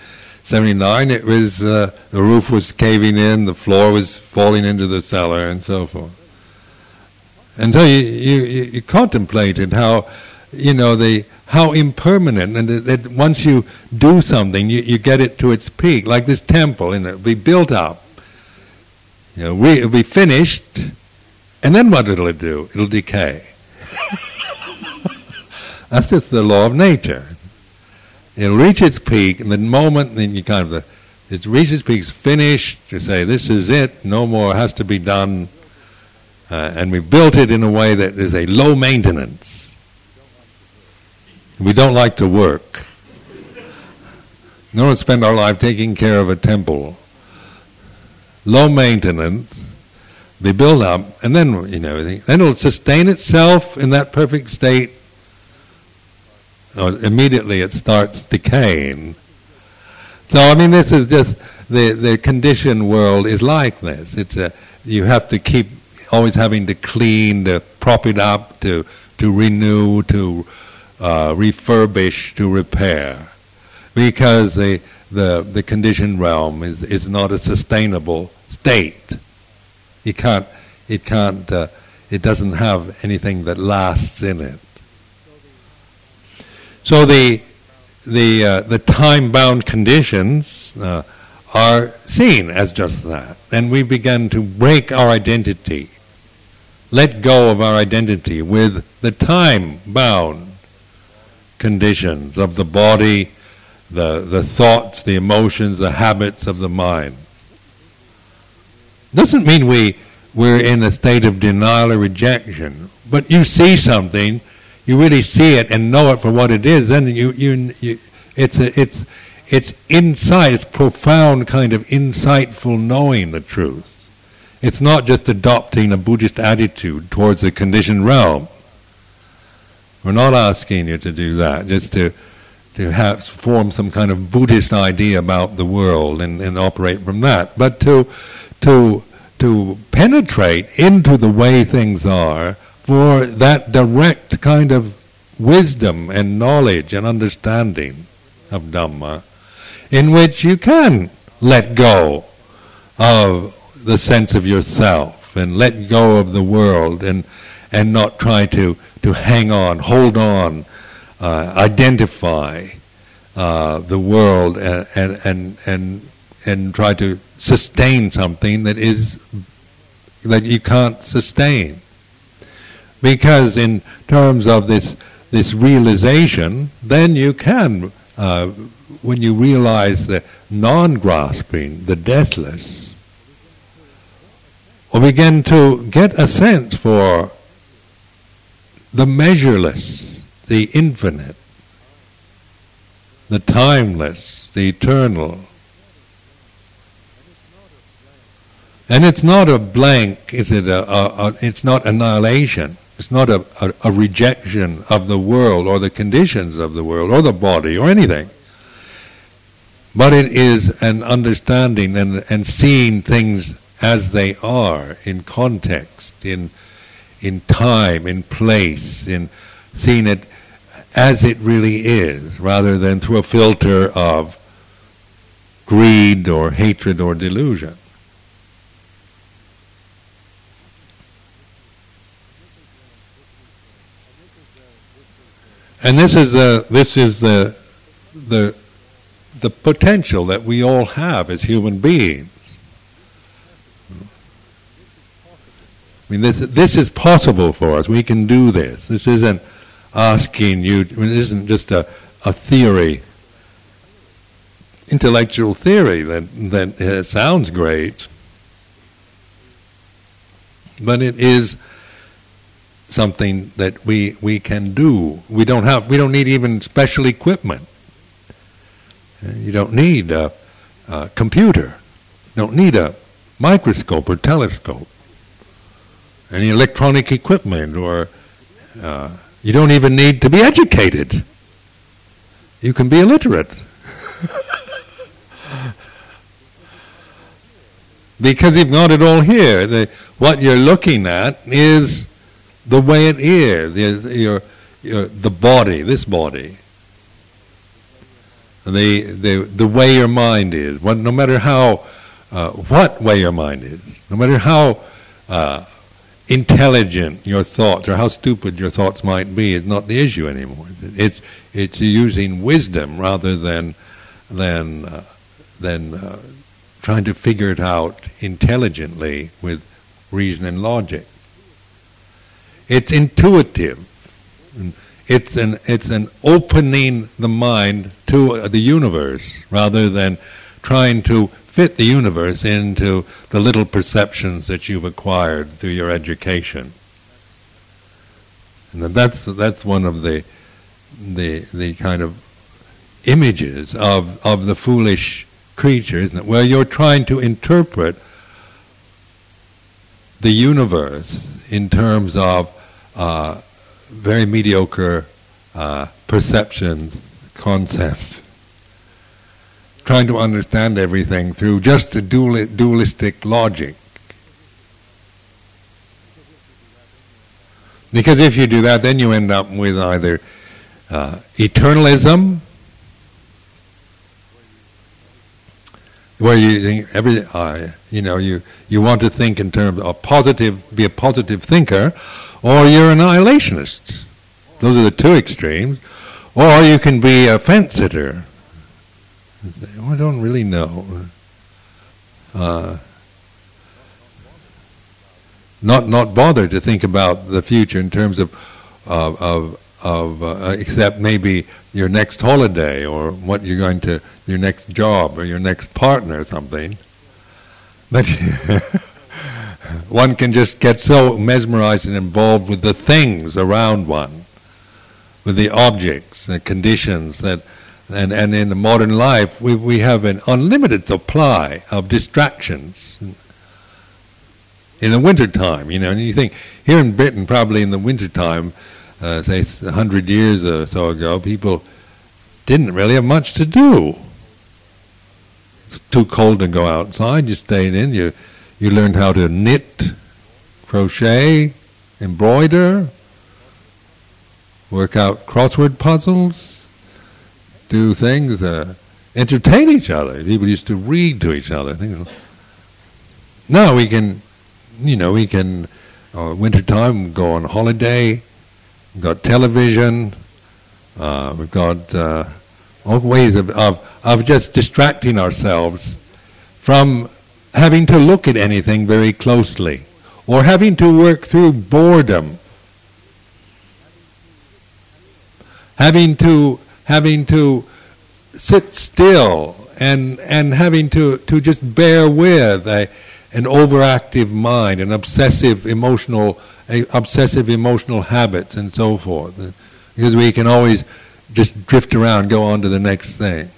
79, it was uh, the roof was caving in, the floor was falling into the cellar, and so forth. And so you, you, you contemplated how, you know, the how impermanent, and that once you do something, you, you get it to its peak, like this temple, and it'll be built up. You know, we, it'll be finished, and then what it'll do? It'll decay. That's just the law of nature it'll reach its peak, and the moment then you kind of it reaches its peak, it's finished. You say this is it, no more has to be done, uh, and we built it in a way that is a low maintenance. We don't like to work. We don't spend our life taking care of a temple. Low maintenance. They build up, and then you know, then it'll sustain itself in that perfect state immediately it starts decaying. So I mean, this is just the the conditioned world is like this. It's a you have to keep always having to clean, to prop it up, to to renew, to uh, refurbish, to repair, because the the the conditioned realm is is not a sustainable state. You can't it can't uh, it doesn't have anything that lasts in it. So the the uh, the time bound conditions uh, are seen as just that, and we begin to break our identity, let go of our identity with the time bound conditions of the body, the the thoughts, the emotions, the habits of the mind. Doesn't mean we we're in a state of denial or rejection, but you see something you really see it and know it for what it is, then you, you, you it's a, it's it's insight, it's profound kind of insightful knowing the truth. It's not just adopting a Buddhist attitude towards the conditioned realm. We're not asking you to do that, just to to have form some kind of Buddhist idea about the world and, and operate from that, but to to to penetrate into the way things are for that direct kind of wisdom and knowledge and understanding of Dhamma, in which you can let go of the sense of yourself and let go of the world and and not try to to hang on, hold on, uh, identify uh, the world and, and and and and try to sustain something that is that you can't sustain. Because in terms of this this realization, then you can, uh, when you realize the non-grasping, the deathless, or begin to get a sense for the measureless, the infinite, the timeless, the eternal. And it's not a blank, is it? A, a, a, it's not annihilation. It's not a, a, a rejection of the world or the conditions of the world or the body or anything. But it is an understanding and, and seeing things as they are in context, in in time, in place, in seeing it as it really is, rather than through a filter of greed or hatred or delusion. And this is the this is the the the potential that we all have as human beings. I mean, this this is possible for us. We can do this. This isn't asking you. It isn't just a a theory, intellectual theory that that uh, sounds great, but it is something that we we can do. We don't have we don't need even special equipment. Uh, you don't need a, a computer. You don't need a microscope or telescope. Any electronic equipment or uh, you don't even need to be educated. You can be illiterate. because you've got it all here. The, what you're looking at is the way it is, your, your, the body, this body, the, the, the way your mind is, no matter how, uh, what way your mind is, no matter how uh, intelligent your thoughts or how stupid your thoughts might be, is not the issue anymore. It's, it's using wisdom rather than, than, uh, than uh, trying to figure it out intelligently with reason and logic. It's intuitive. It's an it's an opening the mind to the universe rather than trying to fit the universe into the little perceptions that you've acquired through your education. And that's that's one of the the the kind of images of of the foolish creature, isn't it? Where you're trying to interpret the universe in terms of uh, very mediocre uh, perceptions, concepts, trying to understand everything through just a dual- dualistic logic. Because if you do that, then you end up with either uh, eternalism, where you think every, uh, you know, you, you want to think in terms of positive, be a positive thinker, or you're an annihilationist. Those are the two extremes. Or you can be a fence sitter. I don't really know. Uh, not not bother to think about the future in terms of of of, of uh, except maybe your next holiday or what you're going to your next job or your next partner or something. But one can just get so mesmerized and involved with the things around one, with the objects, the conditions that, and, and in the modern life we, we have an unlimited supply of distractions. In the winter time, you know, and you think here in Britain, probably in the winter time, uh, say hundred years or so ago, people didn't really have much to do. It's too cold to go outside. You stayed in. You you learned how to knit, crochet, embroider, work out crossword puzzles, do things, uh, entertain each other. People used to read to each other. Things. Now we can, you know, we can, uh, winter time go on holiday. We've got television. Uh, we've got uh, all ways of, of of just distracting ourselves from having to look at anything very closely or having to work through boredom having to having to sit still and and having to to just bear with a, an overactive mind an obsessive emotional a, obsessive emotional habits and so forth. Because we can always just drift around go on to the next thing.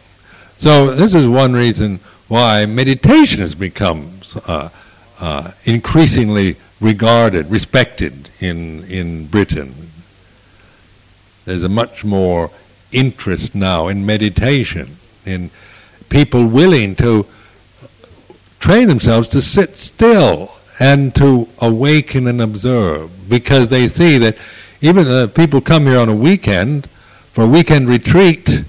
So this is one reason why meditation has become uh, uh, increasingly regarded, respected in in Britain. There's a much more interest now in meditation, in people willing to train themselves to sit still and to awaken and observe, because they see that even the people come here on a weekend for a weekend retreat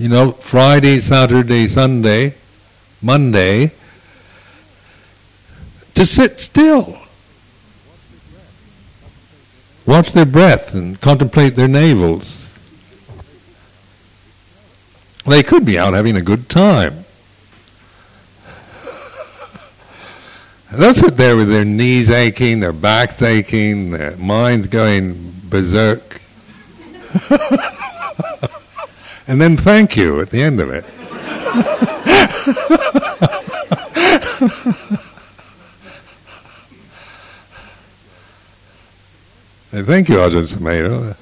you know, Friday, Saturday, Sunday, Monday, to sit still. Watch their breath and contemplate their navels. They could be out having a good time. They'll sit there with their knees aching, their backs aching, their minds going berserk. and then thank you at the end of it. thank you, Ajahn Sumedho.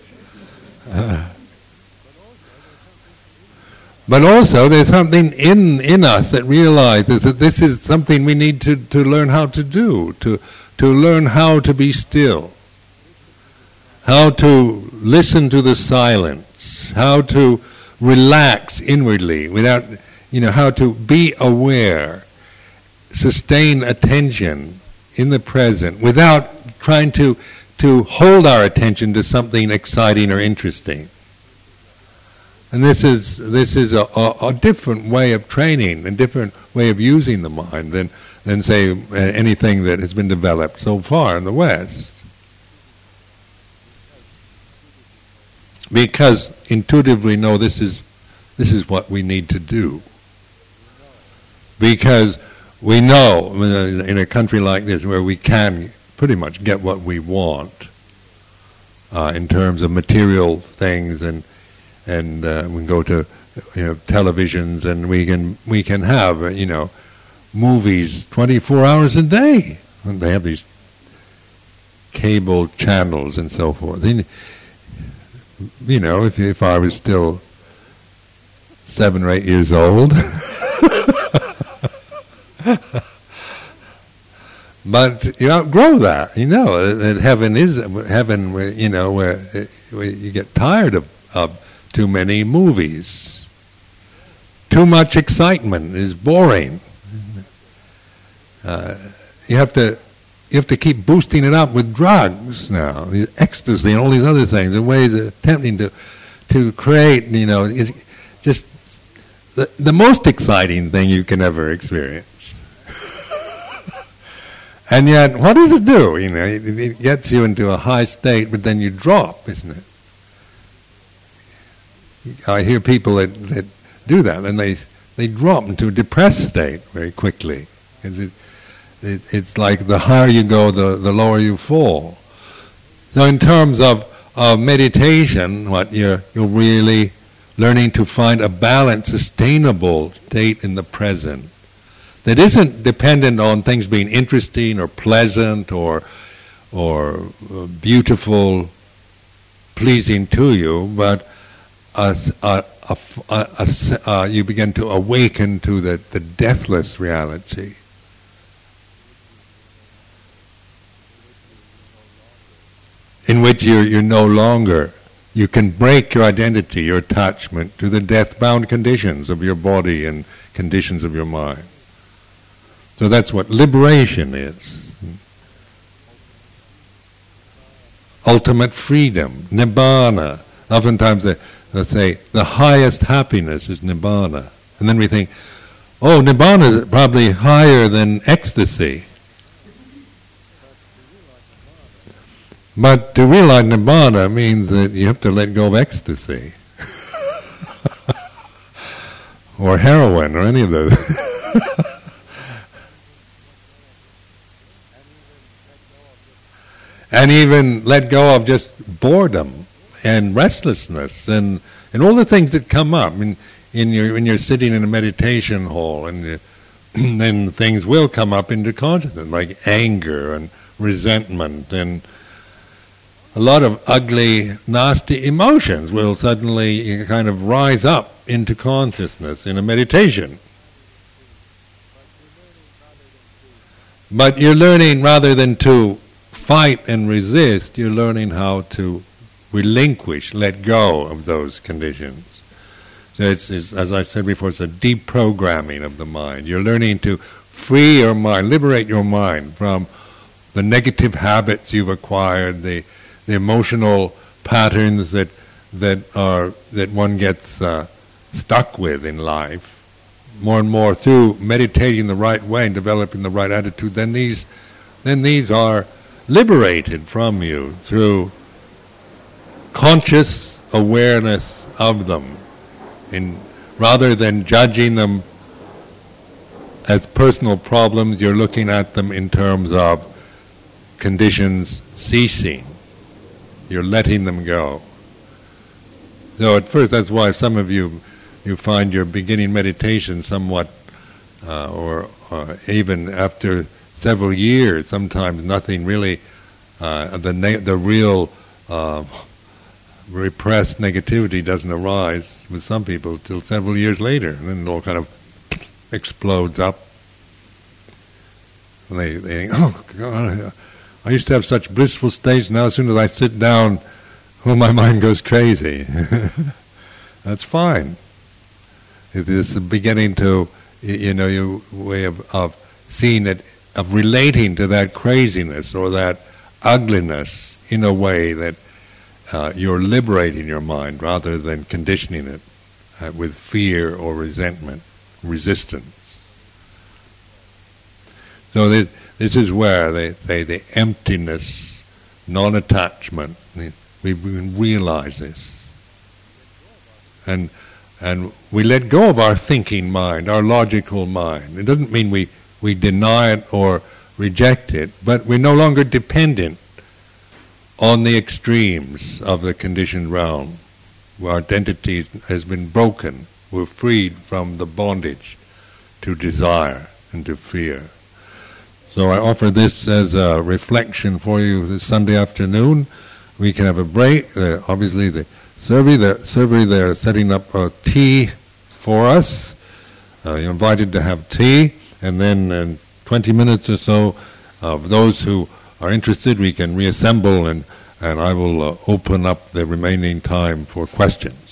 Uh, but also, there's something in in us that realizes that this is something we need to, to learn how to do, to to learn how to be still, how to listen to the silence, how to relax inwardly without, you know, how to be aware, sustain attention in the present without trying to, to hold our attention to something exciting or interesting. And this is this is a, a, a, different way of training, a different way of using the mind than than say anything that has been developed so far in the West. Because intuitively know this is this is what we need to do. Because we know in a country like this where we can pretty much get what we want uh, in terms of material things and and uh, we can go to you know televisions and we can we can have you know movies 24 hours a day and they have these cable channels and so forth you know, if if I was still seven or eight years old. but you outgrow that. You know that heaven is heaven. Where, you know where, where you get tired of, of too many movies. Too much excitement is boring. Uh, you have to you have to keep boosting it up with drugs now, ecstasy and all these other things, and ways of attempting to to create, you know, just the, the most exciting thing you can ever experience. and yet, what does it do? You know, it, it gets you into a high state, but then you drop, isn't it? I hear people that, that do that, and they they drop into a depressed state very quickly. It, it, it's like the higher you go, the, the lower you fall. So in terms of, of meditation, what you're, you're really learning to find a balanced, sustainable state in the present that isn't dependent on things being interesting or pleasant or or uh, beautiful, pleasing to you, but a, a, a, you begin to awaken to the, the deathless reality. In which you're, you're no longer, you can break your identity, your attachment to the death bound conditions of your body and conditions of your mind. So that's what liberation is. Ultimate freedom, nibbana. Oftentimes they, let's say, the highest happiness is nibbana. And then we think, oh, nibbana is probably higher than ecstasy. But to realize nibbana means that you have to let go of ecstasy. or heroin, or any of those. and even let go of just boredom and restlessness and and all the things that come up in in your when you're sitting in a meditation hall and then things will come up into consciousness like anger and resentment and a lot of ugly nasty emotions will suddenly kind of rise up into consciousness in a meditation but you're learning rather than to fight and resist you're learning how to relinquish, let go of those conditions. So it's, it's, as I said before, it's a deprogramming of the mind. You're learning to free your mind, liberate your mind from the negative habits you've acquired, the, the emotional patterns that that are that one gets uh, stuck with in life. More and more through meditating the right way and developing the right attitude, then these then these are liberated from you through conscious awareness of them, in, rather than judging them as personal problems, you're looking at them in terms of conditions ceasing. You're letting them go. So at first, that's why some of you you find your beginning meditation somewhat, uh, or, or, even after several years, sometimes nothing really. Uh, the na- the real uh, repressed negativity doesn't arise with some people till several years later, and then it all kind of explodes up. And they, they think, oh, God, I used to have such blissful states, now as soon as I sit down, well, my mind goes crazy. That's fine. It is the beginning to, you know, your way of, of seeing it, of relating to that craziness or that ugliness in a way that uh, you're liberating your mind rather than conditioning it uh, with fear or resentment, resistance. So this, this is where the emptiness, non-attachment. We realize this, and and we let go of our thinking mind, our logical mind. It doesn't mean we we deny it or reject it, but we're no longer dependent on the extremes of the conditioned realm. Our identity has been broken. We're freed from the bondage to desire and to fear. So I offer this as a reflection for you this Sunday afternoon. We can have a break. Uh, obviously, the survey, the survey, they're setting up a tea for us. Uh, you're invited to have tea, and then in 20 minutes or so, of those who are interested, we can reassemble and, and I will uh, open up the remaining time for questions.